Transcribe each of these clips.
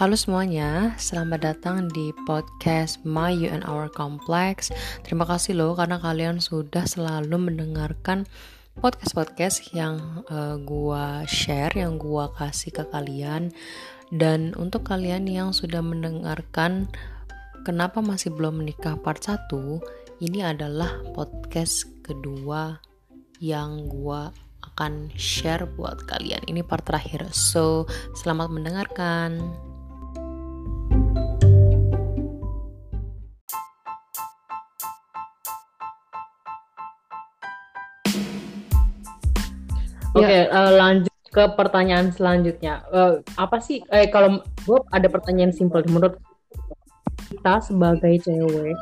Halo semuanya, selamat datang di podcast My You and Our Complex. Terima kasih loh karena kalian sudah selalu mendengarkan podcast-podcast yang uh, gua share, yang gua kasih ke kalian. Dan untuk kalian yang sudah mendengarkan Kenapa masih belum menikah part 1, ini adalah podcast kedua yang gua akan share buat kalian. Ini part terakhir. So, selamat mendengarkan. Oke, okay, ya. uh, lanjut ke pertanyaan selanjutnya. Uh, apa sih? Eh, kalau gue ada pertanyaan simpel. Menurut kita sebagai cewek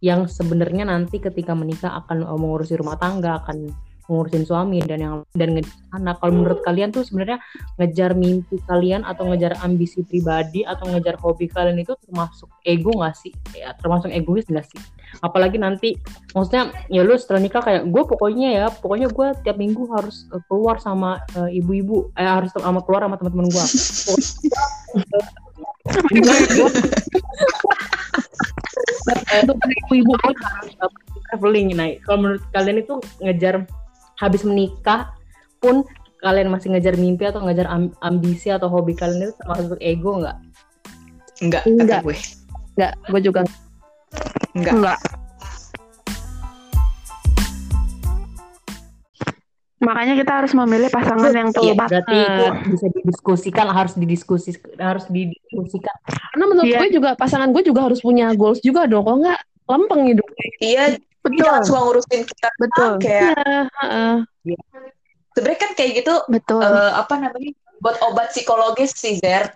yang sebenarnya nanti ketika menikah akan mengurusi rumah tangga, akan ngurusin suami dan yang dan ngejar anak. Kalau menurut kalian tuh sebenarnya ngejar mimpi kalian atau ngejar ambisi pribadi atau ngejar hobi kalian itu termasuk ego gak sih? Ya termasuk egois gak sih? Apalagi nanti maksudnya ya lu setelah nikah kayak gue pokoknya ya pokoknya gue tiap minggu harus uh, keluar sama uh, ibu-ibu eh harus sama keluar sama teman-teman gue. itu ibu-ibu harus traveling nah kalau menurut kalian itu ngejar habis menikah pun kalian masih ngejar mimpi atau ngejar ambisi atau hobi kalian itu termasuk ego nggak? Enggak, enggak gue. Enggak, gue juga enggak. Enggak. Makanya kita harus memilih pasangan yang tepat. Iya, berarti itu bisa didiskusikan, harus didiskusi, harus didiskusikan. Karena menurut yeah. gue juga pasangan gue juga harus punya goals juga dong, kok nggak lempeng hidup. Iya, betul jangan cuma ngurusin kita betul kayak ya, uh, sebenarnya kan kayak gitu betul uh, apa namanya buat obat psikologis sih Zer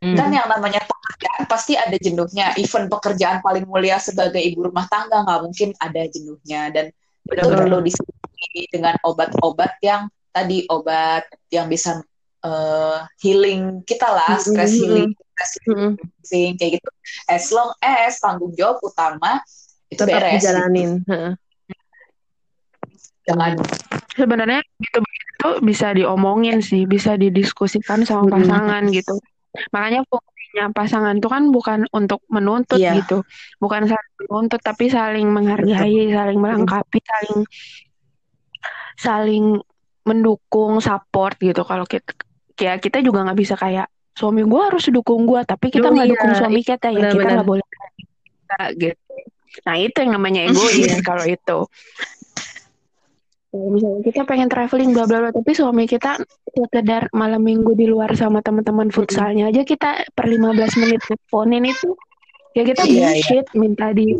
Hmm. Kan yang namanya pekerjaan pasti ada jenuhnya. Even pekerjaan paling mulia sebagai ibu rumah tangga nggak mungkin ada jenuhnya dan Betul. itu perlu dengan obat-obat yang tadi obat yang bisa uh, healing kita lah, stress mm -hmm. healing, stress healing, mm -hmm. kayak gitu. As long as tanggung jawab utama itu tetap beres. dijalanin. Jangan sebenarnya gitu begitu bisa diomongin sih, bisa didiskusikan sama pasangan hmm. gitu. Makanya fungsinya pasangan itu kan bukan untuk menuntut yeah. gitu, bukan saling menuntut tapi saling menghargai, saling melengkapi, saling saling mendukung, support gitu. Kalau kita ya kita juga nggak bisa kayak suami gue harus dukung gue, tapi kita nggak iya. dukung suami kita ya kita nggak boleh gitu. Nah itu yang namanya egois kalau itu. misalnya kita pengen traveling bla bla bla tapi suami kita sekedar malam minggu di luar sama teman-teman futsalnya aja kita per 15 menit teleponin itu ya kita iya, bullshit iya. minta di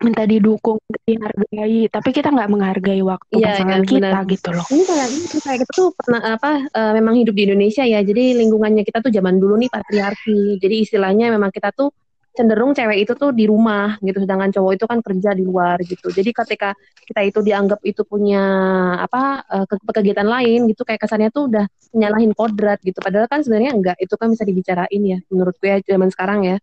minta didukung dihargai tapi kita nggak menghargai waktu iya, pasangan iya, kita benar. gitu loh ini kayak kayak kita tuh pernah apa uh, memang hidup di Indonesia ya jadi lingkungannya kita tuh zaman dulu nih patriarki jadi istilahnya memang kita tuh cenderung cewek itu tuh di rumah gitu sedangkan cowok itu kan kerja di luar gitu. Jadi ketika kita itu dianggap itu punya apa uh, kegiatan lain gitu kayak kesannya tuh udah nyalahin kodrat gitu. Padahal kan sebenarnya enggak itu kan bisa dibicarain ya menurut gue zaman sekarang ya.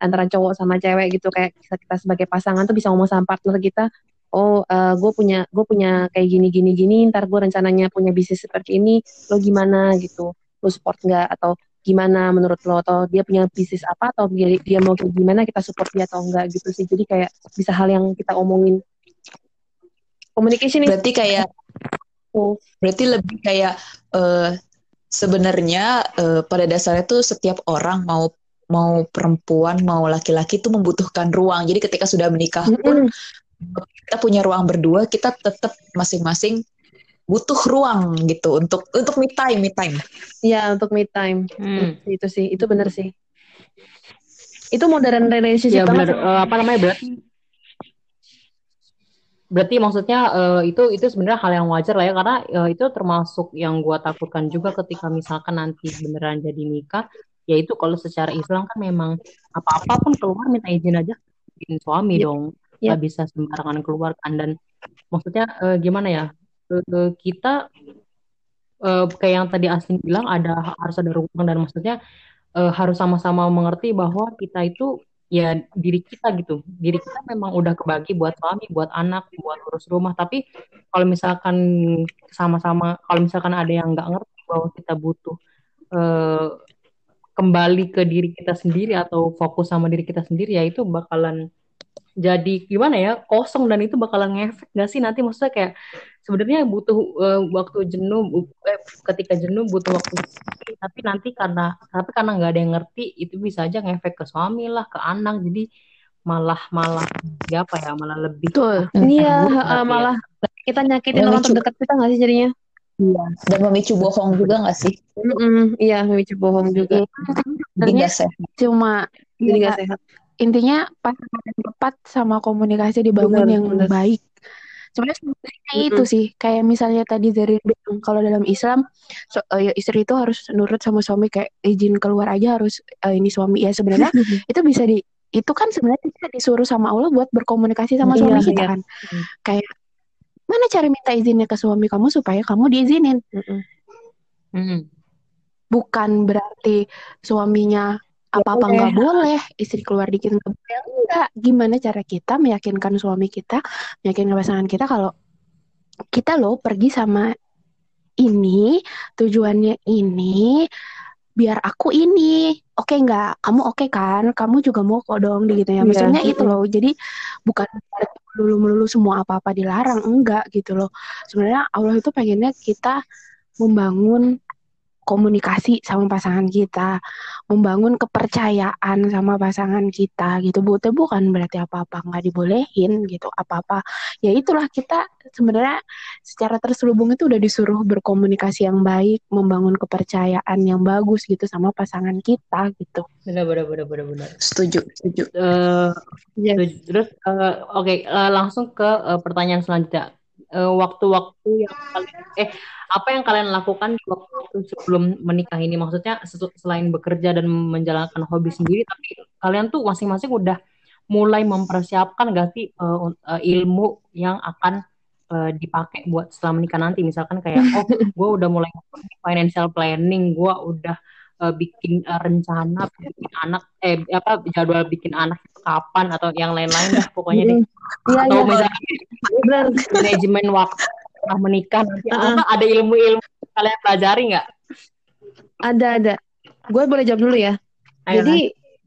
Antara cowok sama cewek gitu kayak kita, kita sebagai pasangan tuh bisa ngomong sama partner kita oh uh, eh, gue punya gue punya kayak gini gini gini ntar gue rencananya punya bisnis seperti ini lo gimana? gitu. Lo support nggak atau gimana menurut lo? Atau dia punya bisnis apa? Atau dia, dia mau kayak gimana? Kita support dia atau enggak gitu sih. Jadi kayak bisa hal yang kita omongin. Communication berarti kayak oh. berarti lebih kayak uh, sebenarnya uh, pada dasarnya tuh setiap orang mau mau perempuan mau laki-laki itu membutuhkan ruang. Jadi ketika sudah menikah pun mm -hmm. kita punya ruang berdua kita tetap masing-masing butuh ruang gitu untuk untuk me time, me time. Iya, untuk me time. Hmm. Itu sih, itu benar sih. Itu modern relationship ya, bener. Uh, apa namanya berarti berarti maksudnya uh, itu itu sebenarnya hal yang wajar lah ya karena uh, itu termasuk yang gua takutkan juga ketika misalkan nanti beneran jadi nikah yaitu kalau secara Islam kan memang apa-apa pun keluar minta izin aja izin suami ya. dong nggak ya. bisa sembarangan keluar kan dan maksudnya uh, gimana ya uh, kita uh, kayak yang tadi Asin bilang ada harus ada ruang dan maksudnya uh, harus sama-sama mengerti bahwa kita itu ya diri kita gitu. Diri kita memang udah kebagi buat suami buat anak buat urus rumah. Tapi kalau misalkan sama-sama kalau misalkan ada yang nggak ngerti bahwa kita butuh uh, kembali ke diri kita sendiri atau fokus sama diri kita sendiri ya itu bakalan jadi gimana ya kosong dan itu bakalan ngefek gak sih nanti maksudnya kayak sebenarnya butuh uh, waktu jenuh eh, ketika jenuh butuh waktu tapi nanti karena tapi karena nggak ada yang ngerti itu bisa aja ngefek ke suami lah ke anak jadi malah malah ya apa ya malah lebih Betul. Iya, uh, malah kita nyakitin orang terdekat kita nggak sih jadinya? Iya. Dan memicu bohong juga nggak sih? Mm -mm, iya, memicu bohong juga. Jadi nggak sehat. Cuma jadi nggak sehat. Intinya pasangan yang tepat sama komunikasi dibangun bener, yang bener. baik. Sebenarnya sebenarnya mm -hmm. itu sih kayak misalnya tadi dari kalau dalam Islam so, uh, ya, istri itu harus nurut sama suami kayak izin keluar aja harus uh, ini suami ya sebenarnya itu bisa di itu kan sebenarnya kita disuruh sama Allah buat berkomunikasi sama iya, suami kita iya. kan. Hmm. Kayak mana cara minta izinnya ke suami kamu supaya kamu diizinin. Hmm. Bukan berarti suaminya apa-apa ya, nggak boleh, istri keluar dikit nggak boleh. Enggak. Gimana cara kita meyakinkan suami kita, meyakinkan pasangan kita kalau kita loh pergi sama ini, tujuannya ini, biar aku ini. Oke okay nggak? Kamu oke okay kan? Kamu juga mau kok dong gitu ya. Iya, maksudnya yeah. itu loh. Jadi bukan melulu melulu semua apa apa dilarang. Enggak gitu loh. Sebenarnya Allah itu pengennya kita membangun komunikasi sama pasangan kita, membangun kepercayaan sama pasangan kita gitu. Bu, itu bukan berarti apa-apa nggak dibolehin gitu, apa-apa. Ya itulah kita sebenarnya secara terselubung itu udah disuruh berkomunikasi yang baik, membangun kepercayaan yang bagus gitu sama pasangan kita gitu. Benar, benar, benar, benar, benar. Setuju, setuju. Uh, yes. setuju. Terus, uh, oke, okay, uh, langsung ke uh, pertanyaan selanjutnya waktu-waktu uh, yang kalian eh apa yang kalian lakukan waktu sebelum menikah ini? Maksudnya selain bekerja dan menjalankan hobi sendiri tapi kalian tuh masing-masing udah mulai mempersiapkan gak sih uh, uh, ilmu yang akan uh, dipakai buat setelah menikah nanti? Misalkan kayak oh gue udah mulai financial planning gue udah uh, bikin uh, rencana bikin anak eh apa jadwal bikin anak itu kapan atau yang lain-lain pokoknya deh iya, atau iya, misalnya manajemen waktu setelah menikah nanti uh ada ilmu-ilmu kalian pelajari nggak? Ada ada. Gue boleh jawab dulu ya. Ayo, jadi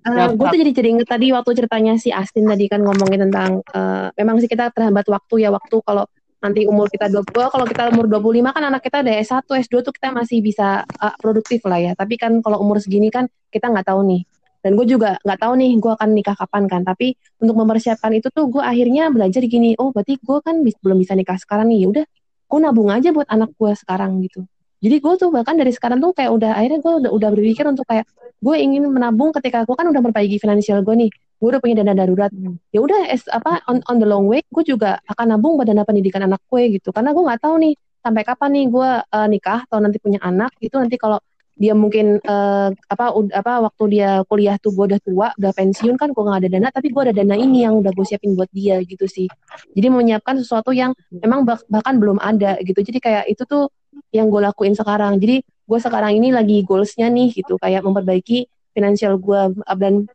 uh, gue tuh jadi jadi inget tadi waktu ceritanya si Astin tadi kan ngomongin tentang uh, memang sih kita terhambat waktu ya waktu kalau nanti umur kita 20 kalau kita umur 25 kan anak kita ada S1 S2 tuh kita masih bisa uh, produktif lah ya tapi kan kalau umur segini kan kita nggak tahu nih dan gue juga nggak tahu nih gue akan nikah kapan kan. Tapi untuk mempersiapkan itu tuh gue akhirnya belajar gini oh berarti gue kan belum bisa nikah sekarang nih. Ya udah gue nabung aja buat anak gue sekarang gitu. Jadi gue tuh bahkan dari sekarang tuh kayak udah akhirnya gue udah, udah berpikir untuk kayak gue ingin menabung ketika gue kan udah memperbaiki finansial gue nih. Gue udah punya dana darurat. Hmm. ya udah apa on, on the long way gue juga akan nabung buat dana pendidikan anak gue gitu. Karena gue nggak tahu nih sampai kapan nih gue uh, nikah atau nanti punya anak itu nanti kalau dia mungkin uh, apa apa waktu dia kuliah tuh gue udah tua udah pensiun kan gue nggak ada dana tapi gue ada dana ini yang udah gue siapin buat dia gitu sih. Jadi menyiapkan sesuatu yang memang bah bahkan belum ada gitu. Jadi kayak itu tuh yang gue lakuin sekarang. Jadi gue sekarang ini lagi goalsnya nih gitu. Kayak memperbaiki finansial gue dan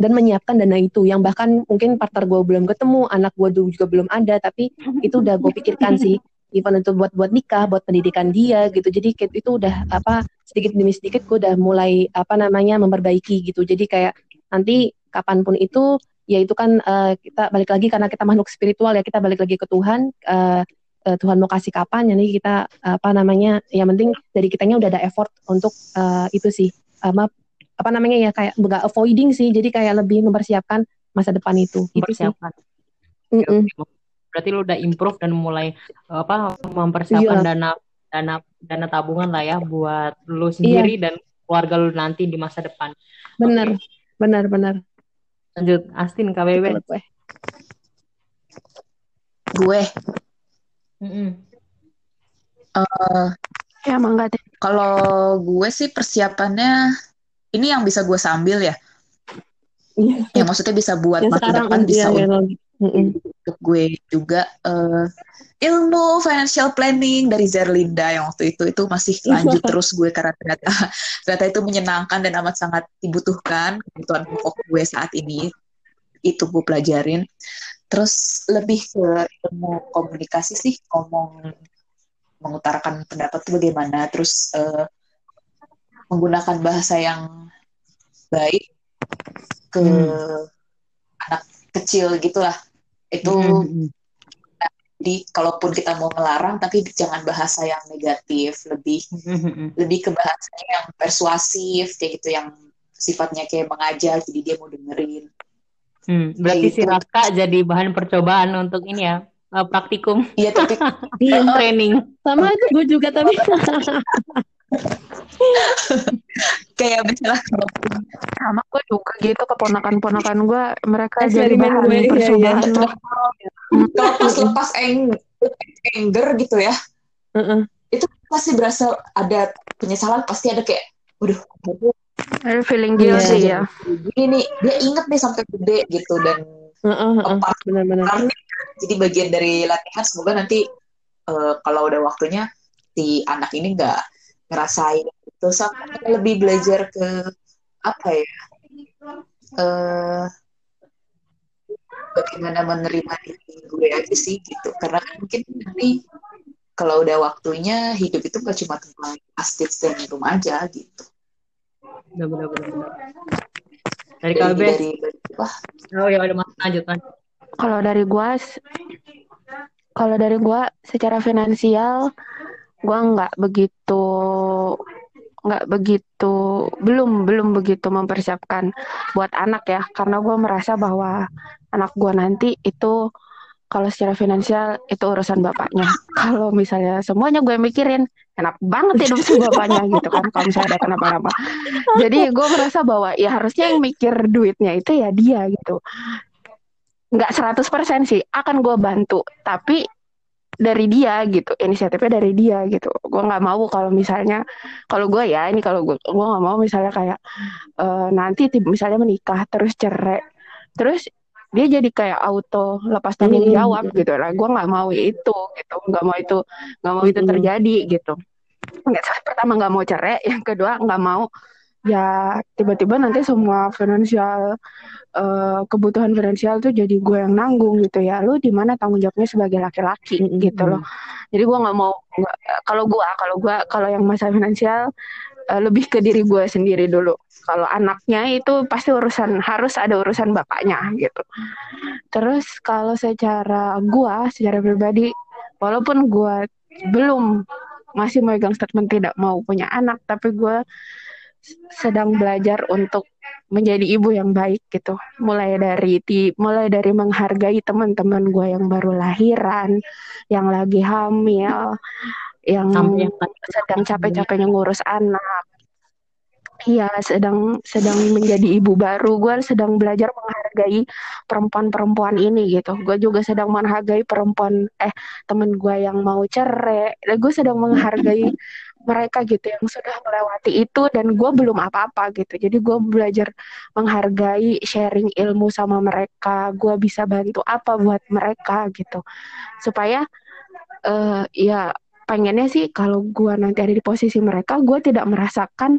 dan menyiapkan dana itu. Yang bahkan mungkin partner gue belum ketemu anak gue juga belum ada tapi itu udah gue pikirkan sih even itu buat buat nikah, buat pendidikan dia gitu. Jadi itu udah apa sedikit demi sedikit gue udah mulai apa namanya memperbaiki gitu. Jadi kayak nanti kapan pun itu ya itu kan uh, kita balik lagi karena kita makhluk spiritual ya kita balik lagi ke Tuhan. Uh, uh, Tuhan mau kasih kapan, jadi kita apa namanya, yang penting dari kitanya udah ada effort untuk uh, itu sih, apa apa namanya ya kayak nggak avoiding sih, jadi kayak lebih mempersiapkan masa depan itu. Mempersiapkan. Itu sih. Mm -mm berarti lu udah improve dan mulai apa mempersiapkan iya. dana dana dana tabungan lah ya buat lu sendiri iya. dan keluarga lu nanti di masa depan. Benar, okay. benar, benar. Lanjut, Astin KBB. Gue. gue. Mm -mm. Uh, ya mangga deh. Kalau gue sih persiapannya ini yang bisa gue sambil ya. Iya. Yang maksudnya bisa buat masa depan bisa ya, untuk untuk gue juga uh, ilmu financial planning dari Zerlinda yang waktu itu itu masih lanjut terus gue karena ternyata ternyata itu menyenangkan dan amat sangat dibutuhkan kebutuhan pokok gue saat ini. Itu gue pelajarin. Terus lebih ke ilmu komunikasi sih ngomong mengutarakan pendapat itu bagaimana. Terus uh, menggunakan bahasa yang baik ke Hmm. anak kecil gitulah itu Hmm. jadi kalaupun kita mau melarang tapi jangan bahasa yang negatif lebih Hmm. lebih ke bahasanya yang persuasif kayak gitu yang sifatnya kayak mengajak jadi dia mau dengerin Hmm, berarti si Gitu. Raka jadi bahan percobaan untuk ini ya, eh, praktikum iya tapi training. sama itu gue juga tapi kayak misalnya sama gue juga gitu keponakan-ponakan gue mereka jadi bahan gue, iya, percobaan iya. kalau pas lepas eng anger gitu ya Heeh. itu pasti berasa ada penyesalan pasti ada kayak waduh Ada feeling Iya. guilty ya. gini nih dia inget nih sampai gede gitu dan. Lepas benar-benar Karena jadi bagian dari latihan semoga nanti eh, kalau udah waktunya si anak ini nggak ngerasain itu sama lebih belajar ke apa ya eh bagaimana menerima diri gue aja sih gitu. Karena kan mungkin nanti kalau udah waktunya hidup itu gak cuma tentang astit dan rumah aja gitu. Benar, benar, benar. Dari dari KB, dari wah. Oh ya udah mas lanjut lanjut. Kalau dari gua s- kalau dari gua secara finansial gua nggak begitu nggak begitu belum belum begitu mempersiapkan buat anak ya. Karena gua merasa bahwa anak gua nanti itu kalau secara finansial itu urusan bapaknya. Kalau misalnya semuanya gue mikirin enak banget hidup si bapaknya gitu kan kalau misalnya ada kenapa-napa. Jadi gue merasa bahwa ya harusnya yang mikir duitnya itu ya dia gitu. Nggak 100% sih akan gue bantu. Tapi dari dia gitu. Inisiatifnya dari dia gitu. Gue nggak mau kalau misalnya kalau gue ya ini kalau gue gue nggak mau misalnya kayak eh, nanti misalnya menikah terus cerai terus dia jadi kayak auto lepas tanggung Hmm. jawab gitu. lah gue nggak mau itu gitu. Nggak mau itu nggak mau itu Hmm. terjadi gitu. Nggak pertama nggak mau cerai yang kedua nggak mau ya tiba-tiba nanti semua finansial eh, kebutuhan finansial tuh jadi gue yang nanggung gitu ya. Lu di mana tanggung jawabnya sebagai laki-laki gitu loh. jadi gue nggak mau kalau gue kalau gue kalau yang masalah finansial eh, lebih ke diri gue sendiri dulu. Kalau anaknya itu pasti urusan harus ada urusan bapaknya gitu. Terus kalau secara gue secara pribadi walaupun gue belum masih megang statement tidak mau punya anak tapi gue sedang belajar untuk menjadi ibu yang baik gitu mulai dari ti mulai dari menghargai teman-teman gue yang baru lahiran yang lagi hamil yang Sampai sedang capek-capeknya ngurus anak Iya, sedang sedang menjadi ibu baru. Gue sedang belajar menghargai perempuan-perempuan ini gitu. Gue juga sedang menghargai perempuan, eh temen gue yang mau cerai. Gue sedang menghargai mereka gitu yang sudah melewati itu dan gue belum apa-apa gitu. Jadi gue belajar menghargai sharing ilmu sama mereka. Gue bisa bantu apa buat mereka gitu. Supaya eh ya pengennya sih kalau gue nanti ada di posisi mereka, gue tidak merasakan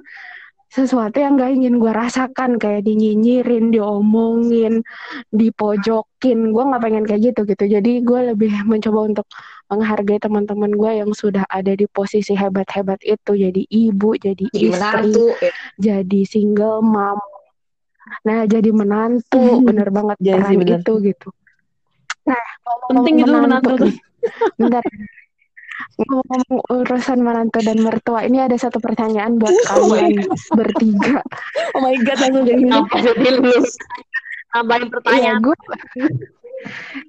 sesuatu yang gak ingin gue rasakan kayak dinyinyirin, diomongin, dipojokin. Gue nggak pengen kayak gitu gitu. Jadi gue lebih mencoba untuk menghargai teman-teman gue yang sudah ada di posisi hebat-hebat itu. Jadi ibu, jadi jadi istri, menantu ya. jadi single mom. Nah, jadi menantu, bener banget Iya peran bener. itu gitu. Nah, Penting itu menantu tuh. nih. Bentar. Ngomong urusan menantu dan mertua, ini ada satu pertanyaan buat Oh kalian bertiga. Oh my god langsung jadi lu tambahin Iya, pertanyaan? gue.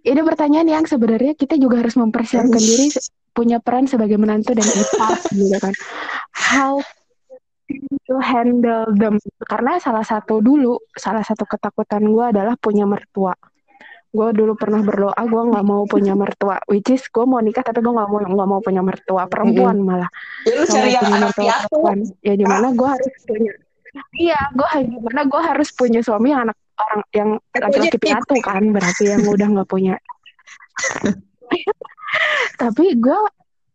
Ini pertanyaan yang sebenarnya kita juga harus mempersiapkan diri punya peran sebagai menantu dan ipar gitu kan. How to handle them? Karena salah satu dulu, salah satu ketakutan gue adalah punya mertua. Gue dulu pernah berdoa gue nggak mau punya mertua, which is gue mau nikah tapi gue nggak mau nggak mau punya mertua perempuan malah. ya lu cari yang anak perempuan. Ya di mana gue harus punya. Iya, gue gimana gue harus punya suami yang anak orang yang laki-laki piatu kan, berarti yang udah nggak punya. Tapi gue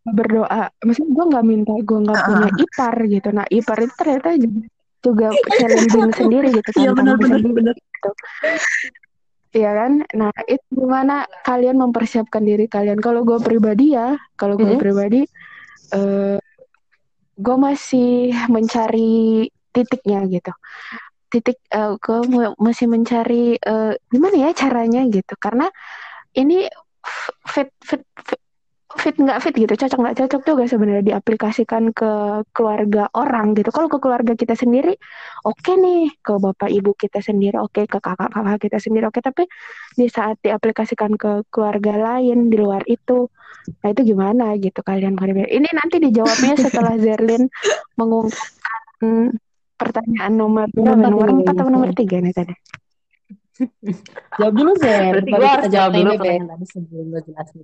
berdoa, maksudnya gue nggak minta gue nggak punya ipar gitu. Nah ipar itu ternyata juga challenging sendiri gitu, Iya tantangan benar benar sendiri benar. gitu. Iya kan? Nah, itu gimana kalian mempersiapkan diri kalian? Kalau gue pribadi ya, kalau gue Hmm. pribadi, eh gue masih mencari titiknya gitu. titik uh, gue masih mencari uh, gimana ya caranya gitu karena ini fit fit, fit fit nggak fit gitu cocok nggak cocok juga sebenarnya diaplikasikan ke keluarga orang gitu. Kalau ke keluarga kita sendiri oke okay nih. Ke bapak ibu kita sendiri oke. Okay, ke kakak kakak kita sendiri oke. Okay, tapi di saat diaplikasikan ke keluarga lain di luar itu nah itu gimana gitu kalian kalian ini nanti dijawabnya setelah Zerlin mengungkapkan pertanyaan nomor nomor, nomor empat atau nomor tiga nih tadi? Jawab dulu Zer. Berarti gue harus jawab dulu pertanyaan tadi sebelum lo jelasin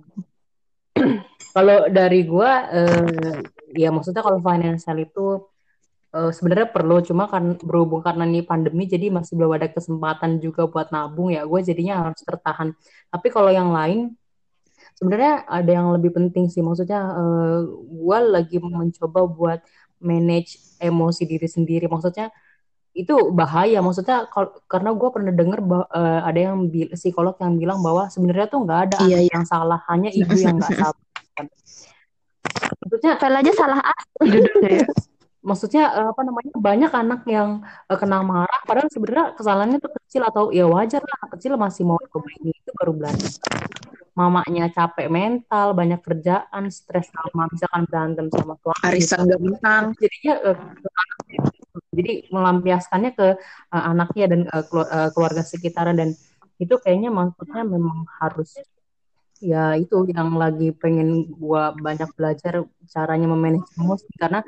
kalau dari gue uh, ya maksudnya kalau financial itu uh, sebenarnya perlu. Cuma kan berhubung karena ini pandemi jadi masih belum ada kesempatan juga buat nabung ya. Gue jadinya harus tertahan. Tapi kalau yang lain sebenarnya ada yang lebih penting sih. Maksudnya eh, gue lagi mencoba buat manage emosi diri sendiri. Maksudnya itu bahaya. Maksudnya karena gue pernah denger uh, ada yang psikolog yang bilang bahwa sebenarnya tuh nggak ada iya, anak iya. yang salah hanya ibu yang nggak sabar. Maksudnya Vel aja salah judulnya ya. Maksudnya eh, apa namanya banyak anak yang uh, kena marah padahal sebenarnya kesalahannya tuh kecil atau ya wajar lah anak kecil masih mau coba ini itu baru belajar. Mamanya capek mental banyak kerjaan stres sama misalkan berantem sama suami arisan gak menang jadinya uh, jadi melampiaskannya ke uh, anaknya dan uh, keluarga sekitar dan itu kayaknya maksudnya memang harus ya itu yang lagi pengen gua banyak belajar caranya memanage emosi. Karena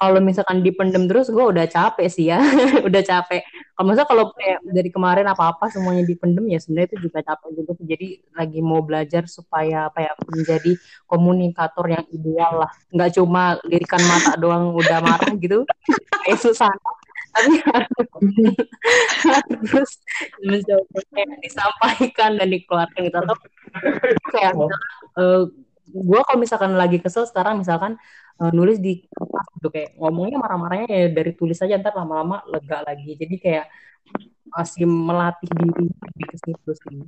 kalau misalkan dipendem terus gue udah capek sih ya. Udah capek. Kalau misalnya kalau kayak dari kemarin apa apa semuanya dipendem ya sebenarnya itu juga capek juga jadi lagi mau belajar supaya apa ya menjadi komunikator yang ideal lah. Nggak cuma lirikan mata doang udah marah gitu. Kayak susah tapi harus mencoba kayak disampaikan dan dikeluarkan gitu. Atau kayak uh, eh, gue kalau misalkan lagi kesel sekarang misalkan uh, nulis di gitu kayak ngomongnya marah-marahnya ya dari tulis aja ntar lama-lama lega lagi. Jadi kayak masih melatih diri di situ sih.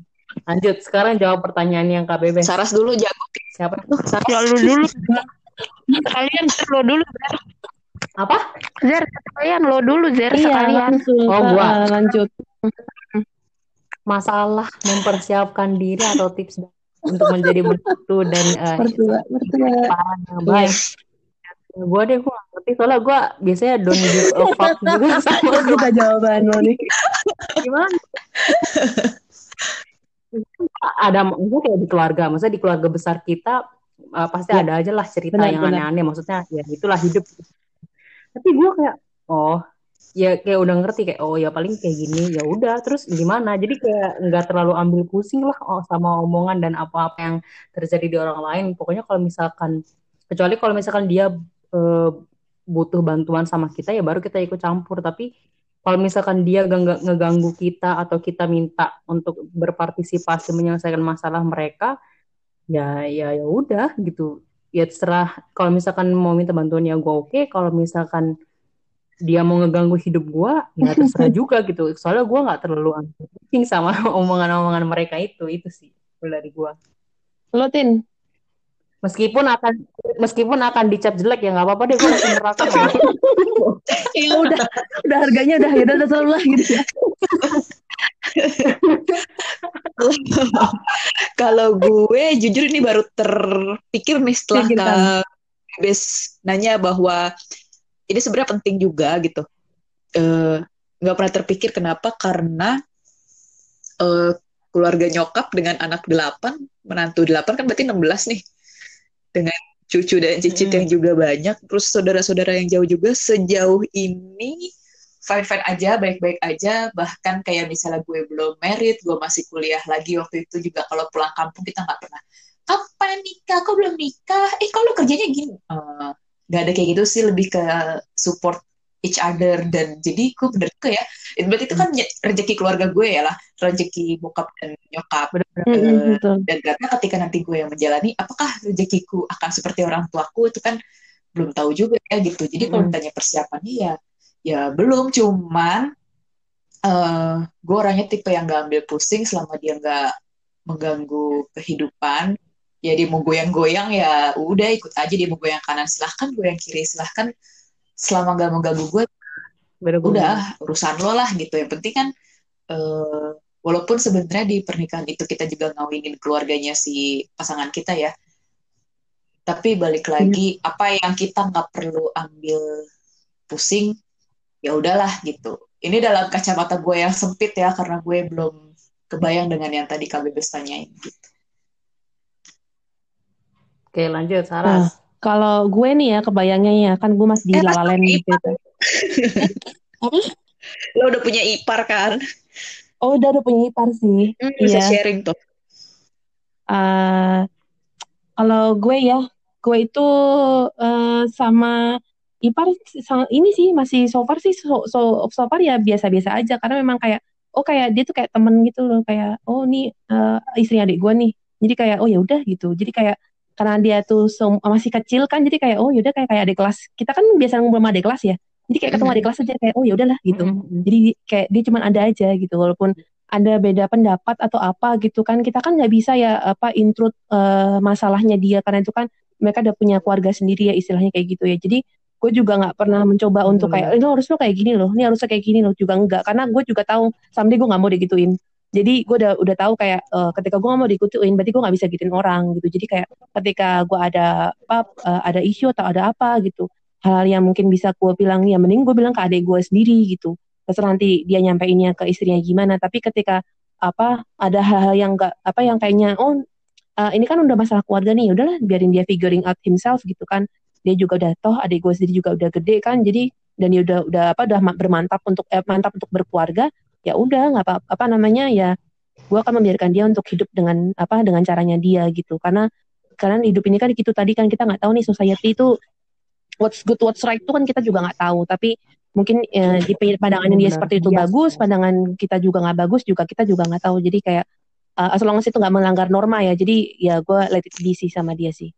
Lanjut sekarang jawab pertanyaan yang KBB Saras dulu jago. Siapa? Tuh Saras. Ya, lu dulu. Kalian lo dulu apa Zer kalian lo dulu Zer iya, sekalian oh gua lanjut masalah mempersiapkan diri atau tips untuk menjadi bersatu dan uh, mertua, mertua. yang baik. Yeah. Gue deh gue ngerti soalnya gue biasanya don't give a fuck juga sama kita jawaban lo nih. Gimana? ada maksudnya kayak di keluarga, maksudnya di keluarga besar kita uh, pasti ya. ada aja lah cerita benar, yang aneh-aneh. Maksudnya ya itulah hidup. Tapi gue kayak oh. Ya kayak udah ngerti kayak oh ya paling kayak gini ya udah terus gimana? Jadi kayak nggak terlalu ambil pusing lah oh, sama omongan dan apa-apa yang terjadi di orang lain. Pokoknya kalau misalkan kecuali kalau misalkan dia e, butuh bantuan sama kita ya baru kita ikut campur. Tapi kalau misalkan dia gak ngeganggu kita atau kita minta untuk berpartisipasi menyelesaikan masalah mereka ya ya ya udah gitu ya terserah. Kalau misalkan mau minta bantuan ya gue oke. Okay. kalau misalkan dia mau ngeganggu hidup gue ya terserah juga gitu. Soalnya gue nggak terlalu anjing sama omongan-omongan mereka itu. Itu sih dari gue lo tin? Meskipun akan meskipun akan dicap jelek ya nggak apa-apa deh gue masih neraka ya udah udah harganya udah ya udah selalu lah gitu ya kalau gue jujur ini baru terpikir nih setelah Bes nanya bahwa ini sebenarnya penting juga gitu. Eh, nggak uh, pernah terpikir kenapa karena uh, keluarga nyokap dengan anak delapan menantu delapan kan berarti 16 nih. Dengan cucu dan cicit hmm. yang juga banyak terus saudara-saudara yang jauh juga sejauh ini fine fine aja baik baik aja. Bahkan kayak misalnya gue belum merit gue masih kuliah lagi waktu itu juga. Kalau pulang kampung kita nggak pernah kapan nikah? Kok belum nikah? Eh kalau kerjanya gini? Uh, nggak ada kayak gitu sih. Lebih ke support each other. Dan jadi gue bener juga ya berarti itu kan rezeki keluarga gue ya lah. Rezeki bokap dan nyokap. Bener -bener. Uh, dan karena ketika nanti gue yang menjalani apakah rezekiku akan seperti orang tuaku? Itu kan belum tahu juga ya gitu. Jadi kalau ditanya persiapannya ya ya belum. Cuman uh, gue orangnya tipe yang gak ambil pusing selama dia nggak mengganggu kehidupan. Ya dia mau goyang-goyang ya udah ikut aja dia mau goyang kanan silahkan goyang kiri silahkan selama gak mau ganggu gue udah urusan lo lah gitu. Yang penting kan eh, walaupun sebenarnya di pernikahan itu kita juga ngawinin keluarganya si pasangan kita ya tapi balik lagi apa yang kita nggak perlu ambil pusing ya udahlah gitu ini dalam kacamata gue yang sempit ya karena gue belum kebayang dengan yang tadi kak Bebes tanyain gitu. Oke, lanjut Saras. Kalau gue nih ya kebayangnya ya kan gue masih di Eh, lalalen tapi gitu. Apa? lo udah punya ipar kan Oh udah udah punya ipar sih. Hmm, bisa Iya. sharing tuh Eh, kalau gue ya, gue itu eh, sama ipar sa- ini sih masih so far sih so, so, so far ya biasa-biasa aja. Karena memang kayak oh kayak dia tuh kayak temen gitu loh. Kayak oh nih eh, istri adik gue nih. Jadi kayak oh ya udah gitu. Jadi kayak karena dia tuh sem- masih kecil kan jadi kayak oh ya udah kayak kayak adik kelas. Kita kan biasa ngobrol sama adik kelas ya. Jadi kayak ketemu adik kelas aja kayak oh ya udahlah gitu. Jadi kayak dia cuma ada aja gitu walaupun ada beda pendapat atau apa gitu kan. Kita kan nggak bisa ya apa intrude eh, masalahnya dia. Karena itu kan mereka udah punya keluarga sendiri ya istilahnya kayak gitu ya. Jadi gue juga nggak pernah mencoba untuk kayak ini harus lo kayak gini loh ini harusnya kayak gini loh juga enggak karena gue juga tahu someday gue nggak mau digituin. Jadi gue udah udah tahu kayak eh, ketika gue nggak mau digituin berarti gue nggak bisa gituin orang gitu. Jadi kayak ketika gue ada apa eh, ada isu atau ada apa gitu hal yang mungkin bisa gue bilang ya mending gue bilang ke adik gue sendiri gitu. Terserah nanti dia nyampeinnya ke istrinya gimana. Tapi ketika apa ada hal-hal yang enggak apa yang kayaknya oh uh, ini kan udah masalah keluarga nih ya udahlah biarin dia figuring out himself gitu kan dia juga udah toh adik gue sendiri juga udah gede kan jadi dan dia udah udah apa udah ma- bermantap untuk eh, mantap untuk berkeluarga ya udah nggak apa apa namanya ya gue akan membiarkan dia untuk hidup dengan apa dengan caranya dia gitu. Karena karena hidup ini kan gitu tadi kan kita nggak tahu nih society itu what's good what's right itu kan kita juga nggak tahu. Tapi mungkin eh, di pandangannya dia seperti itu bias, bagus ya. pandangan kita juga nggak bagus juga kita juga nggak tahu. Jadi kayak uh, as long as itu nggak melanggar norma ya jadi ya gue let it be sih sama dia sih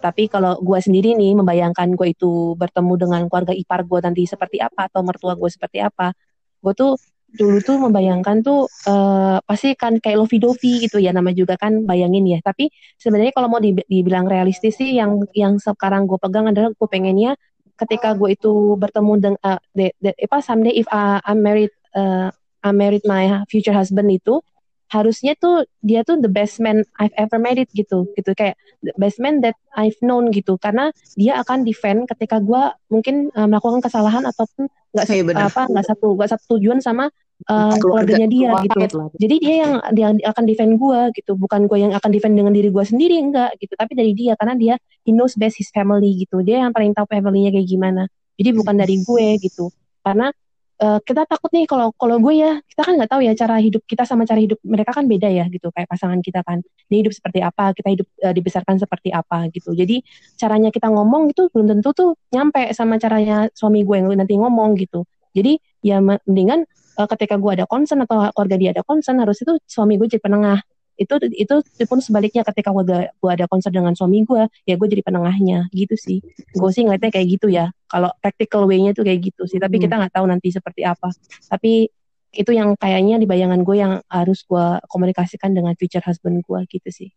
tapi kalau gue sendiri nih membayangkan gue itu bertemu dengan keluarga ipar gue nanti seperti apa atau mertua gue seperti apa gue tuh dulu tuh membayangkan tuh eh, pasti kan kayak lovey dovey gitu ya nama juga kan bayangin ya. Tapi sebenarnya kalau mau dib- dibilang realistis sih yang yang sekarang gue pegang adalah gue pengennya ketika gue itu bertemu dengan uh, de- apa someday if uh, I'm married uh, I'm married my future husband itu harusnya tuh dia tuh the best man I've ever married gitu gitu. Kayak the best man that I've known gitu. Karena dia akan defend ketika gue mungkin uh, melakukan kesalahan ataupun nggak Iya, benar. apa nggak satu nggak satu tujuan sama uh, Keluarga. keluarganya dia gitu. Pahit lah. jadi dia yang dia akan defend gue gitu. Bukan gue yang akan defend dengan diri gue sendiri enggak gitu. Tapi dari dia karena dia he knows best his family gitu. Dia yang paling tahu family-nya kayak gimana. Jadi bukan dari gue gitu. Karena eh, kita takut nih kalau kalau gue ya kita kan nggak tahu ya cara hidup kita sama cara hidup mereka kan beda ya gitu kayak pasangan kita kan. Dia hidup seperti apa kita hidup eh, dibesarkan seperti apa gitu. Jadi caranya kita ngomong itu belum tentu tuh nyampe sama caranya suami gue yang nanti ngomong gitu. Jadi ya mendingan eh, ketika gue ada concern atau keluarga dia ada concern harus itu suami gue jadi penengah itu itu pun sebaliknya ketika gue gue ada concern dengan suami gue ya gue jadi penengahnya gitu sih gue sih ngeliatnya kayak gitu ya kalau practical way-nya tuh kayak gitu sih tapi Hmm. kita nggak tahu nanti seperti apa tapi itu yang kayaknya di bayangan gue yang harus gue komunikasikan dengan future husband gue gitu sih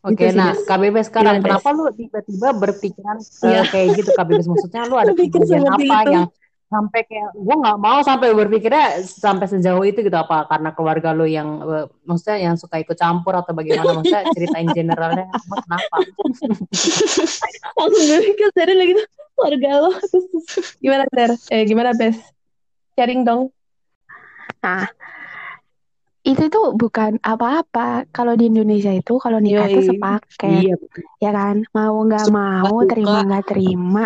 Oke, Gitu sih, nah Bes. KBB sekarang kenapa lu tiba-tiba berpikiran eh, Iya. kayak gitu KBB? Maksudnya lu ada seperti apa itu. yang sampai kayak gue nggak mau sampai berpikirnya sampai sejauh itu gitu apa karena keluarga lu yang eh, maksudnya yang suka ikut campur atau bagaimana maksudnya ceritain generalnya emang kenapa? langsung berpikir dari lagi tuh keluarga lo gimana Ter? eh gimana Bes sharing dong Nah, itu tuh bukan apa-apa. Kalau di Indonesia itu kalau nikah tuh Yoi. sepaket, Iya, ya kan? Mau nggak mau, terima nggak terima,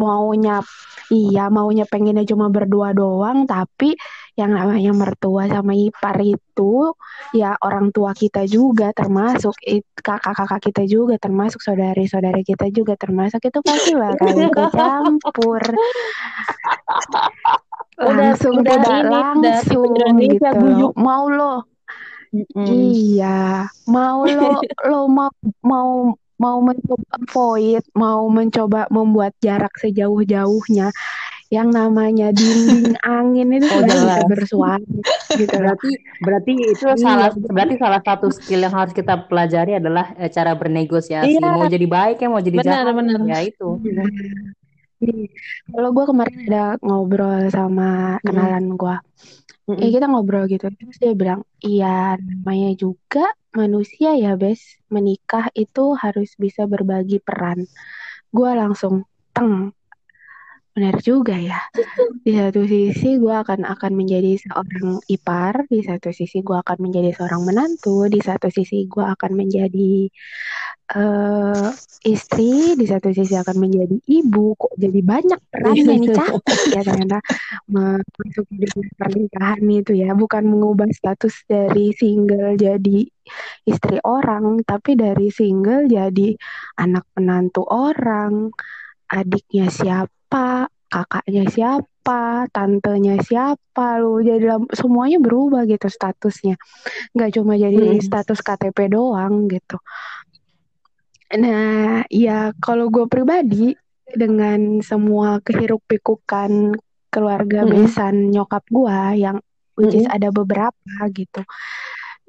maunya iya, maunya pengennya cuma berdua doang, tapi yang namanya mertua sama ipar itu ya orang tua kita juga termasuk kakak-kakak kita juga termasuk saudari-saudari kita juga termasuk itu pasti bakal ikut campur langsung udah tidak ini, udah langsung Indonesia gitu loh. mau lo Mm. iya mau lo lo mau mau mau mencoba avoid mau mencoba membuat jarak sejauh-jauhnya yang namanya dinding angin itu Oh, sudah bisa bersuara gitu Berarti berarti itu Iya. salah berarti salah satu skill yang harus kita pelajari adalah eh, cara bernegosiasi. Iya. Mau jadi baik ya mau jadi benar jahat benar ya itu. Kalau gue kemarin ada ngobrol sama kenalan gue, Mm-mm. ya kita ngobrol gitu, terus dia bilang, iya namanya juga manusia ya bes, menikah itu harus bisa berbagi peran. Gue langsung teng, benar juga ya. Di satu sisi gue akan akan menjadi seorang ipar, di satu sisi gue akan menjadi seorang menantu, di satu sisi gue akan menjadi eh istri, di satu sisi akan menjadi ibu. Kok jadi banyak perannya nih capek ya ternyata masuk di dunia pernikahan itu ya, bukan mengubah status dari single jadi istri orang, tapi dari single jadi anak penantu orang, adiknya siapa, kakaknya siapa, tantenya siapa, lu jadi semuanya berubah gitu statusnya, nggak cuma jadi Hmm. status KTP doang gitu. Nah, ya kalau gue pribadi dengan semua kehiruk pikukan keluarga Mm-mm. besan nyokap gue yang which is Mm-mm. ada beberapa gitu.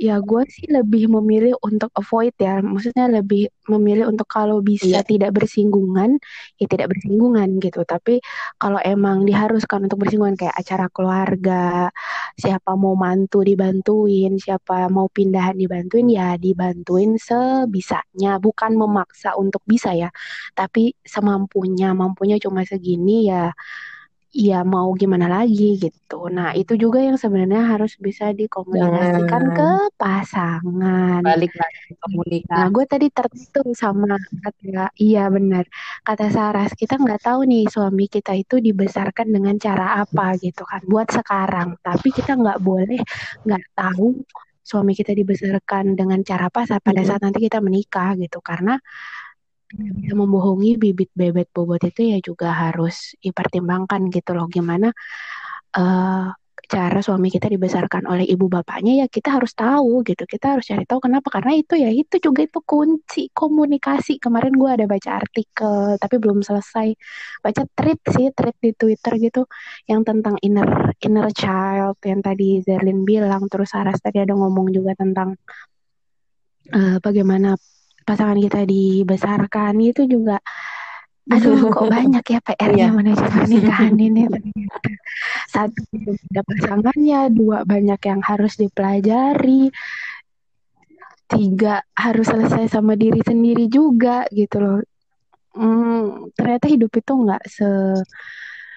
Ya gue sih lebih memilih untuk avoid ya, maksudnya lebih memilih untuk kalau bisa Iya. tidak bersinggungan, ya tidak bersinggungan gitu. Tapi kalau emang diharuskan untuk bersinggungan kayak acara keluarga, siapa mau mantu dibantuin, siapa mau pindahan dibantuin, ya dibantuin sebisanya, bukan memaksa untuk bisa ya, tapi semampunya, mampunya cuma segini ya ya mau gimana lagi gitu. Nah, itu juga yang sebenarnya harus bisa dikomunikasikan ke pasangan. balik lagi ke Nah, komunikasi gue tadi tertutup sama kata, iya benar, kata Saras, kita nggak tahu nih suami kita itu dibesarkan dengan cara apa gitu kan, buat sekarang. Tapi kita nggak boleh nggak tahu suami kita dibesarkan dengan cara apa saat pada saat nanti kita menikah gitu, karena bisa membohongi bibit bebet bobot itu ya juga harus dipertimbangkan gitu loh, gimana eh cara suami kita dibesarkan oleh ibu bapaknya ya kita harus tahu gitu. Kita harus cari tahu kenapa. Karena itu ya itu juga itu kunci komunikasi. Kemarin gue ada baca artikel tapi belum selesai. Baca tweet sih tweet di Twitter gitu yang tentang inner inner child yang tadi Zerlin bilang. Terus Saras tadi ada ngomong juga tentang eh, bagaimana pasangan kita dibesarkan itu juga aduh kok banyak ya PR-nya Iya. menuju pernikahan ini. Satu ada pasangannya dua banyak yang harus dipelajari tiga harus selesai sama diri sendiri juga gitu loh. Hmm, ternyata hidup itu nggak se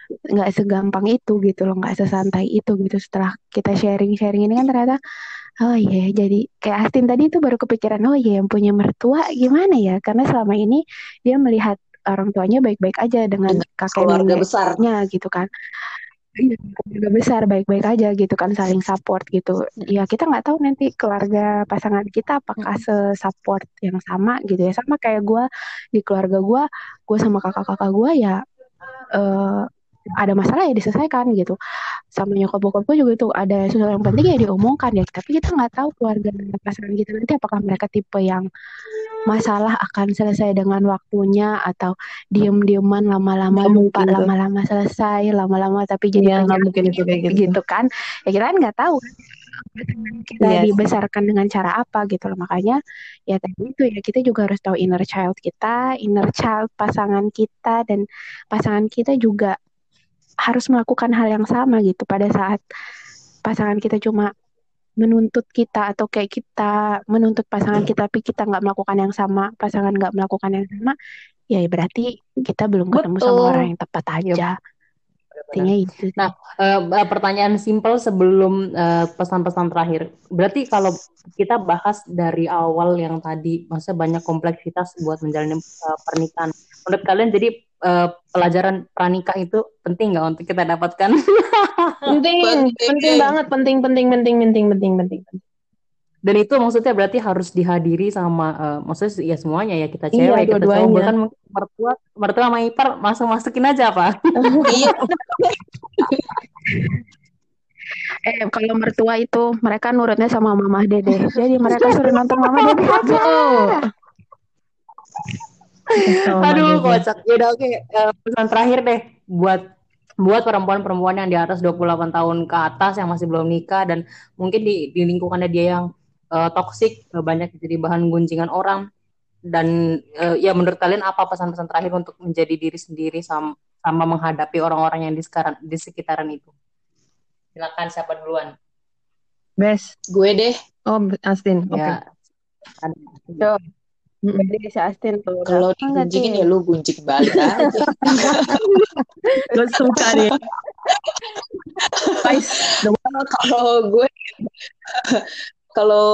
nggak segampang itu gitu loh nggak sesantai itu gitu. Setelah kita sharing sharing ini kan ternyata oh iya jadi kayak Astin tadi itu baru kepikiran oh iya yang punya mertua gimana ya karena selama ini dia melihat orang tuanya baik-baik aja dengan Dengan kakek keluarga besar. neneknya gitu kan Iya, keluarga besar baik-baik aja gitu kan saling support gitu. Ya kita nggak tahu nanti keluarga pasangan kita apakah se-support yang sama gitu ya. Sama kayak gue di keluarga gue, gue sama kakak-kakak gue ya eh, ada masalah ya diselesaikan gitu. Sama nyokap bokap gue juga itu ada sesuatu yang penting ya diomongkan ya. Tapi kita nggak tahu keluarga pasangan kita nanti apakah mereka tipe yang masalah akan selesai dengan waktunya atau diem-dieman lama-lama lupa tuh. lama-lama selesai lama-lama tapi jadi Iya, nggak mungkin itu kayak gitu. gitu kan ya kita kan nggak tahu kan kita Yes. dibesarkan dengan cara apa gitu loh makanya ya tadi itu ya kita juga harus tahu inner child kita inner child pasangan kita dan pasangan kita juga harus melakukan hal yang sama gitu pada saat pasangan kita cuma menuntut kita atau kayak kita menuntut pasangan kita tapi kita nggak melakukan yang sama pasangan nggak melakukan yang sama ya berarti kita belum ketemu sama orang yang tepat aja. Intinya itu Nah, eh, pertanyaan simpel sebelum eh, pesan-pesan terakhir. Berarti kalau kita bahas dari awal yang tadi, maksudnya banyak kompleksitas buat menjalani pernikahan. Menurut kalian jadi eh, pelajaran pranikah itu penting nggak untuk kita dapatkan? Penting, Penting. penting banget, penting, penting, penting, penting, penting, penting. Dan itu maksudnya berarti harus dihadiri sama, eh, maksudnya ya semuanya ya kita Iya, cewek, kita cowok, bahkan mungkin mertua, mertua sama ipar masuk-masukin aja apa? Iya, Eh, kalau mertua itu mereka nurutnya sama mama dede. Jadi mereka suruh nonton mama dede aja. Aduh, kocak. Ya udah oke, Eh, pesan terakhir deh buat buat perempuan-perempuan yang di atas 28 tahun ke atas yang masih belum nikah dan mungkin di, di lingkungannya dia yang eh, toksik eh, banyak jadi bahan gunjingan orang dan eh, ya menurut kalian apa pesan-pesan terakhir untuk menjadi diri sendiri sama sama menghadapi orang-orang yang di sekarang di sekitaran itu. Silakan siapa duluan? Best. Gue deh. Oh, Astin. Oke. Ya. Coba. Jadi si Astin tuh. Kalau digunjingin ya lu gunjing balik aja. Gue suka nih. Guys, kalau gue kalau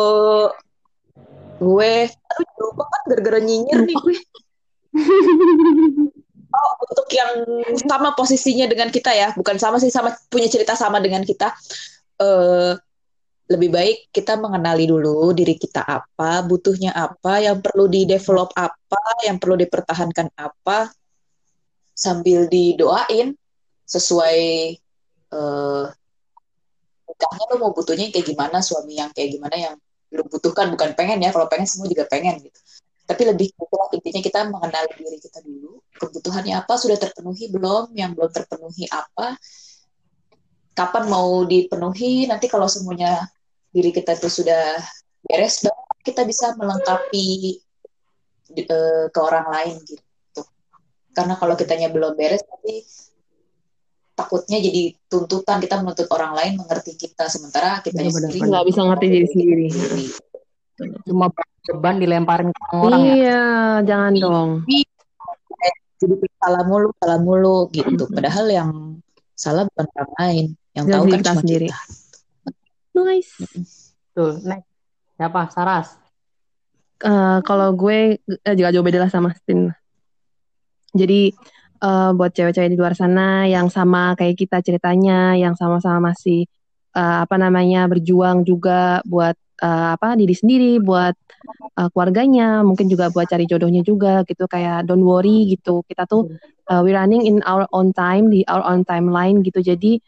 gue aduh lupa kan gara-gara nyinyir nih gue. Oh, untuk yang sama posisinya dengan kita ya, bukan sama sih sama punya cerita sama dengan kita. Eh lebih baik kita mengenali dulu diri kita apa, butuhnya apa, yang perlu di-develop apa, yang perlu dipertahankan apa, sambil didoain sesuai eh nikahnya lo mau butuhnya kayak gimana, suami yang kayak gimana yang lo butuhkan, bukan pengen ya, kalau pengen semua juga pengen gitu. Tapi lebih itulah intinya kita mengenali diri kita dulu, kebutuhannya apa, sudah terpenuhi belum, yang belum terpenuhi apa, kapan mau dipenuhi, nanti kalau semuanya diri kita itu sudah beres, baru kita bisa melengkapi eh, ke orang lain gitu. Karena kalau kitanya belum beres, nanti takutnya jadi tuntutan kita menuntut orang lain mengerti kita, sementara kita Benar-benar. sendiri nggak bisa ngerti diri sendiri. Cuma beban dilemparin ke orang ya. Iya, jangan dong. Jadi salah mulu, salah mulu gitu. Padahal yang salah bukan orang lain, yang tahu kan kita cuma sendiri. kita. Nice. Betul. Next. Siapa? Saras. Eh, kalau gue eh, juga jauh beda lah sama Stin. Jadi eh, buat cewek-cewek di luar sana yang sama kayak kita ceritanya, yang sama-sama masih eh, apa namanya berjuang juga buat eh, apa diri sendiri, buat eh, keluarganya, mungkin juga buat cari jodohnya juga gitu kayak don't worry gitu. Kita tuh eh, we running in our own time di our own timeline gitu. Jadi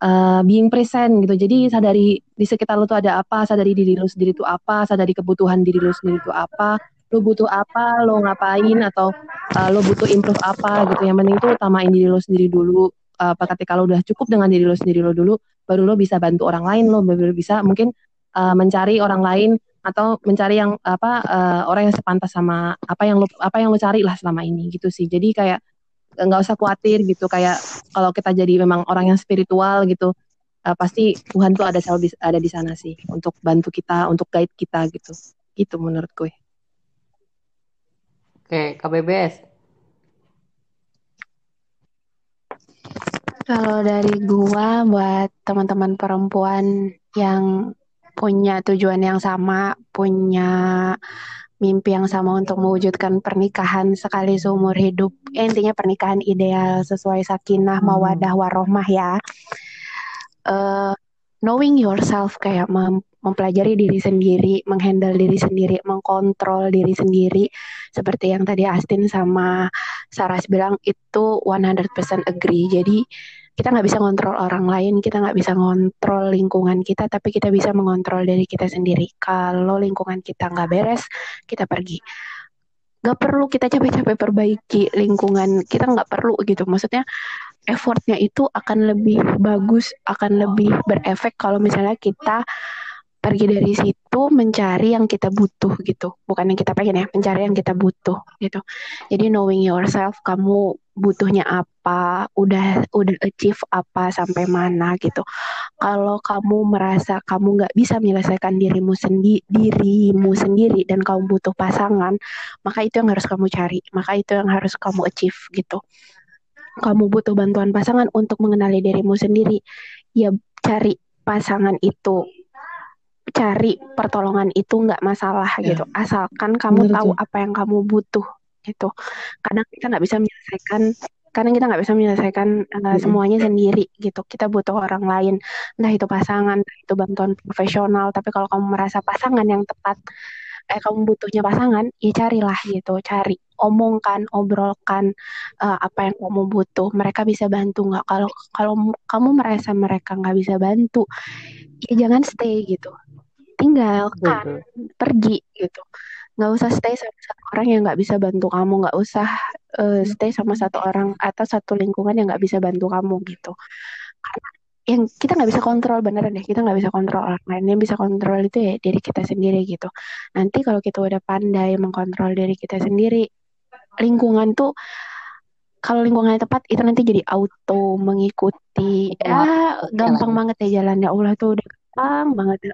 eh, being present gitu. Jadi sadari di sekitar lu tuh ada apa, sadari diri lu sendiri tuh apa, sadari kebutuhan diri lu sendiri tuh apa, lu butuh apa, lu ngapain atau uh, lu butuh improve apa gitu. Yang penting tuh utamain diri lu sendiri dulu. Uh, ketika lu udah cukup dengan diri lu sendiri lu dulu, baru lu bisa bantu orang lain, lu baru bisa mungkin uh, mencari orang lain atau mencari yang apa uh, orang yang sepantas sama apa yang lu apa yang lu cari lah selama ini gitu sih. Jadi kayak nggak usah khawatir gitu. Kayak kalau kita jadi memang orang yang spiritual gitu uh, pasti Tuhan tuh ada selalu di, ada di sana sih untuk bantu kita untuk guide kita gitu. Gitu menurut gue. Oke, KBBS. Kalau dari gua buat teman-teman perempuan yang punya tujuan yang sama, punya mimpi yang sama untuk mewujudkan pernikahan sekali seumur hidup. Eh, intinya pernikahan ideal sesuai sakinah, mawadah, warohmah ya. Eh, knowing yourself kayak mem- mempelajari diri sendiri, menghandle diri sendiri, mengkontrol diri sendiri. Seperti yang tadi Astin sama Saras bilang itu 100% agree. Jadi kita nggak bisa ngontrol orang lain, kita nggak bisa ngontrol lingkungan kita, tapi kita bisa mengontrol diri kita sendiri. Kalau lingkungan kita nggak beres, kita pergi. Nggak perlu kita capek-capek perbaiki lingkungan, kita nggak perlu gitu. Maksudnya effortnya itu akan lebih bagus, akan lebih berefek kalau misalnya kita pergi dari situ mencari yang kita butuh gitu, bukan yang kita pengen ya, mencari yang kita butuh gitu. Jadi knowing yourself, kamu butuhnya apa, udah udah achieve apa sampai mana gitu. Kalau kamu merasa kamu nggak bisa menyelesaikan dirimu sendiri, dirimu sendiri dan kamu butuh pasangan, maka itu yang harus kamu cari, maka itu yang harus kamu achieve gitu. Kamu butuh bantuan pasangan untuk mengenali dirimu sendiri, ya cari pasangan itu cari pertolongan itu nggak masalah Ya. gitu. Asalkan kamu Bener tahu tuh. apa yang kamu butuh gitu. Kadang kita nggak bisa menyelesaikan kadang kita nggak bisa menyelesaikan uh, semuanya sendiri gitu. Kita butuh orang lain. Entah itu pasangan entah itu bantuan profesional. Tapi kalau kamu merasa pasangan yang tepat eh kamu butuhnya pasangan ya carilah gitu. Cari omongkan obrolkan uh, apa yang kamu butuh. Mereka bisa bantu nggak? Kalau kalau kamu merasa mereka nggak bisa bantu ya jangan stay gitu tinggalkan pergi gitu. Nggak usah stay sama satu orang yang nggak bisa bantu kamu. Nggak usah uh, stay sama satu orang atau satu lingkungan yang nggak bisa bantu kamu gitu. Karena yang kita nggak bisa kontrol beneran deh. Kita nggak bisa kontrol orang lain. Yang bisa kontrol itu ya diri kita sendiri gitu. Nanti kalau kita udah pandai mengkontrol diri kita sendiri lingkungan tuh kalau lingkungannya tepat itu nanti jadi auto mengikuti. Ya gampang banget ya jalannya. Allah tuh udah gampang banget ya.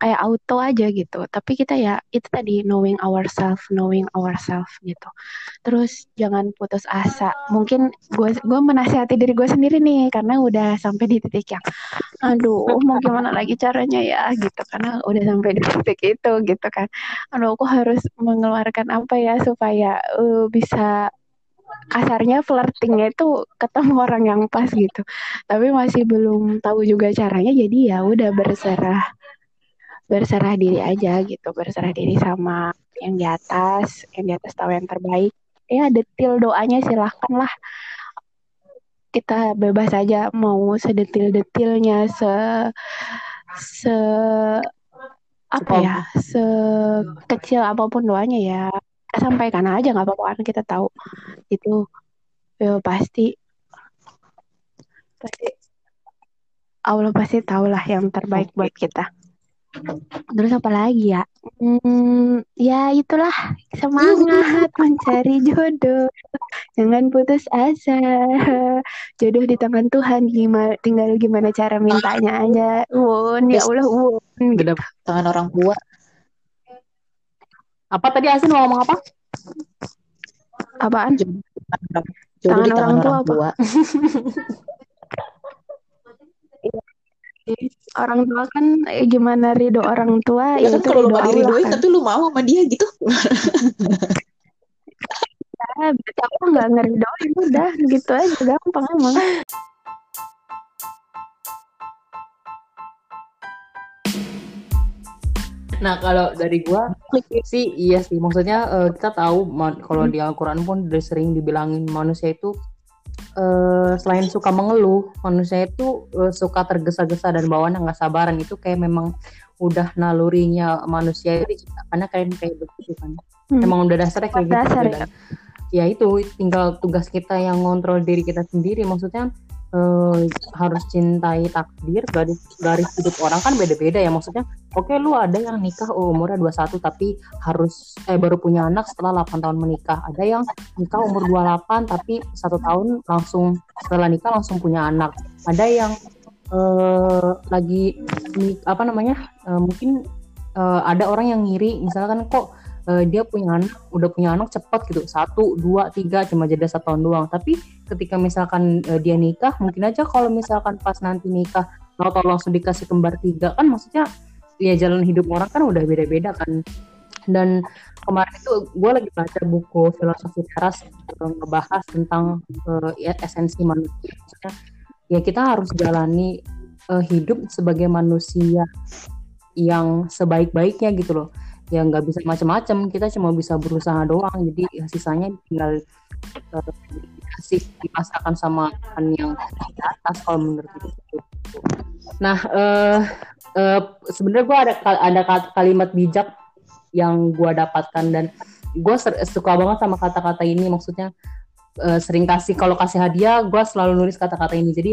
kayak auto aja gitu. Tapi kita ya itu tadi knowing ourselves knowing ourselves gitu. Terus jangan putus asa. Mungkin gue gue menasihati diri gue sendiri nih karena udah sampai di titik yang aduh mau gimana lagi caranya ya? gitu. Karena udah sampai di titik itu gitu kan. Aduh aku harus mengeluarkan apa ya supaya uh, bisa kasarnya flirtingnya itu ketemu orang yang pas gitu. Tapi masih belum tahu juga caranya jadi ya udah berserah berserah diri aja gitu. Berserah diri sama yang di atas yang di atas tahu yang terbaik. Ya detil doanya silahkan lah. Kita bebas aja mau sedetil-detilnya se se apa ya sekecil apa pun doanya ya sampaikan aja nggak apa-apa kan kita tahu itu ya, pasti pasti Allah pasti tahu lah yang terbaik buat kita. Terus apa lagi ya? Hmm, ya itulah semangat mencari jodoh. Jangan putus asa. Jodoh di tangan Tuhan gimana tinggal gimana cara mintanya aja. Won ya Allah won gitu. tangan orang tua apa tadi Asin mau ngomong apa? Apaan? Jodoh Tangan di tangan orang tua orang apa? tua. Orang tua kan eh, gimana ridho orang tua Ya ya kan itu kalau lu gak kan. tapi lu mau sama dia gitu. Ya, berarti aku nggak ngeridoin udah gitu aja gampang emang. Nah kalau dari gua sih iya sih. Maksudnya eh, kita tahu kalau di Al-Quran pun udah sering dibilangin manusia itu eh, selain suka mengeluh manusia itu eh, suka tergesa-gesa dan bawaan nggak sabaran. Itu kayak memang udah nalurinya manusia itu diciptakannya kayak kayak begitu kan. Hmm. emang udah dasarnya kayak gitu Dasar dan ya itu tinggal tugas kita yang ngontrol diri kita sendiri. Maksudnya eh, harus cintai takdir garis garis hidup orang kan beda-beda ya. Maksudnya oke lu ada yang nikah umurnya 21 tapi harus eh baru punya anak setelah 8 tahun menikah. Ada yang nikah umur 28 tapi satu tahun langsung setelah nikah langsung punya anak. Ada yang eh, lagi apa namanya eh, mungkin eh, ada orang yang ngiri. Misalkan kok eh, dia punya anak udah punya anak cepat gitu. Satu dua tiga cuma jeda satu tahun doang. Tapi ketika misalkan eh, dia nikah mungkin aja kalau misalkan pas nanti nikah tahu-tahu langsung dikasih kembar tiga kan maksudnya ya jalan hidup orang kan udah beda-beda kan. Dan kemarin itu gue lagi baca buku filosofi teras eh, ngebahas tentang eh, ya, esensi manusia. Maksudnya ya kita harus jalani eh, hidup sebagai manusia yang sebaik-baiknya gitu loh ya nggak bisa macam-macam kita cuma bisa berusaha doang. Jadi ya sisanya tinggal eh, dikasih sama Tuhan yang di atas kalau menurut gitu. nah eh eh, sebenarnya gue ada ada kal- kalimat bijak yang gue dapatkan dan gue suka banget sama kata-kata ini. Maksudnya eh, sering kasih kalau kasih hadiah gue selalu nulis kata-kata ini. Jadi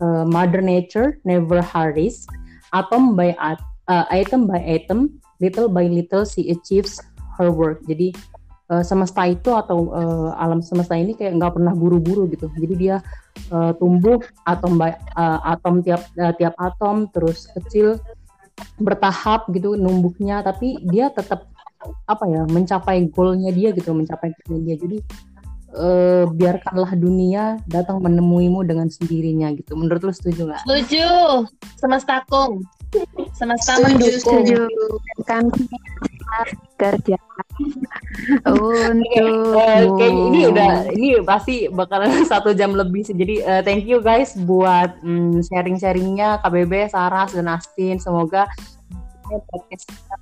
eh, Mother Nature never hurries atom by at- uh, item by item little by little she achieves her work jadi uh, semesta itu atau uh, alam semesta ini kayak nggak pernah buru-buru gitu jadi dia uh, tumbuh atom by uh, atom tiap uh, tiap atom terus kecil bertahap gitu numbuhnya tapi dia tetap apa ya mencapai goalnya dia gitu mencapai goalnya dia jadi uh, biarkanlah dunia datang menemuimu dengan sendirinya gitu menurut lu setuju nggak? Setuju. Semesta kung. Semesta mendukung. Setuju kan kerja untuk Eh, kayak ini udah ini pasti bakalan satu jam lebih sih. Jadi eh, thank you guys buat mm, sharing-sharingnya KBB, Saras dan Astin. Semoga podcast kita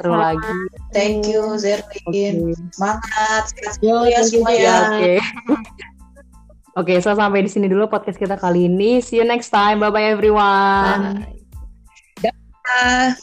seru Sama. lagi. Thank you Oke. Zerlin. Semangat. Sehat Yo, ya thank you, semuanya. Ya, Oke. Oke, so sampai di sini dulu podcast kita kali ini. See you next time. Bye bye everyone. Bye. Ah.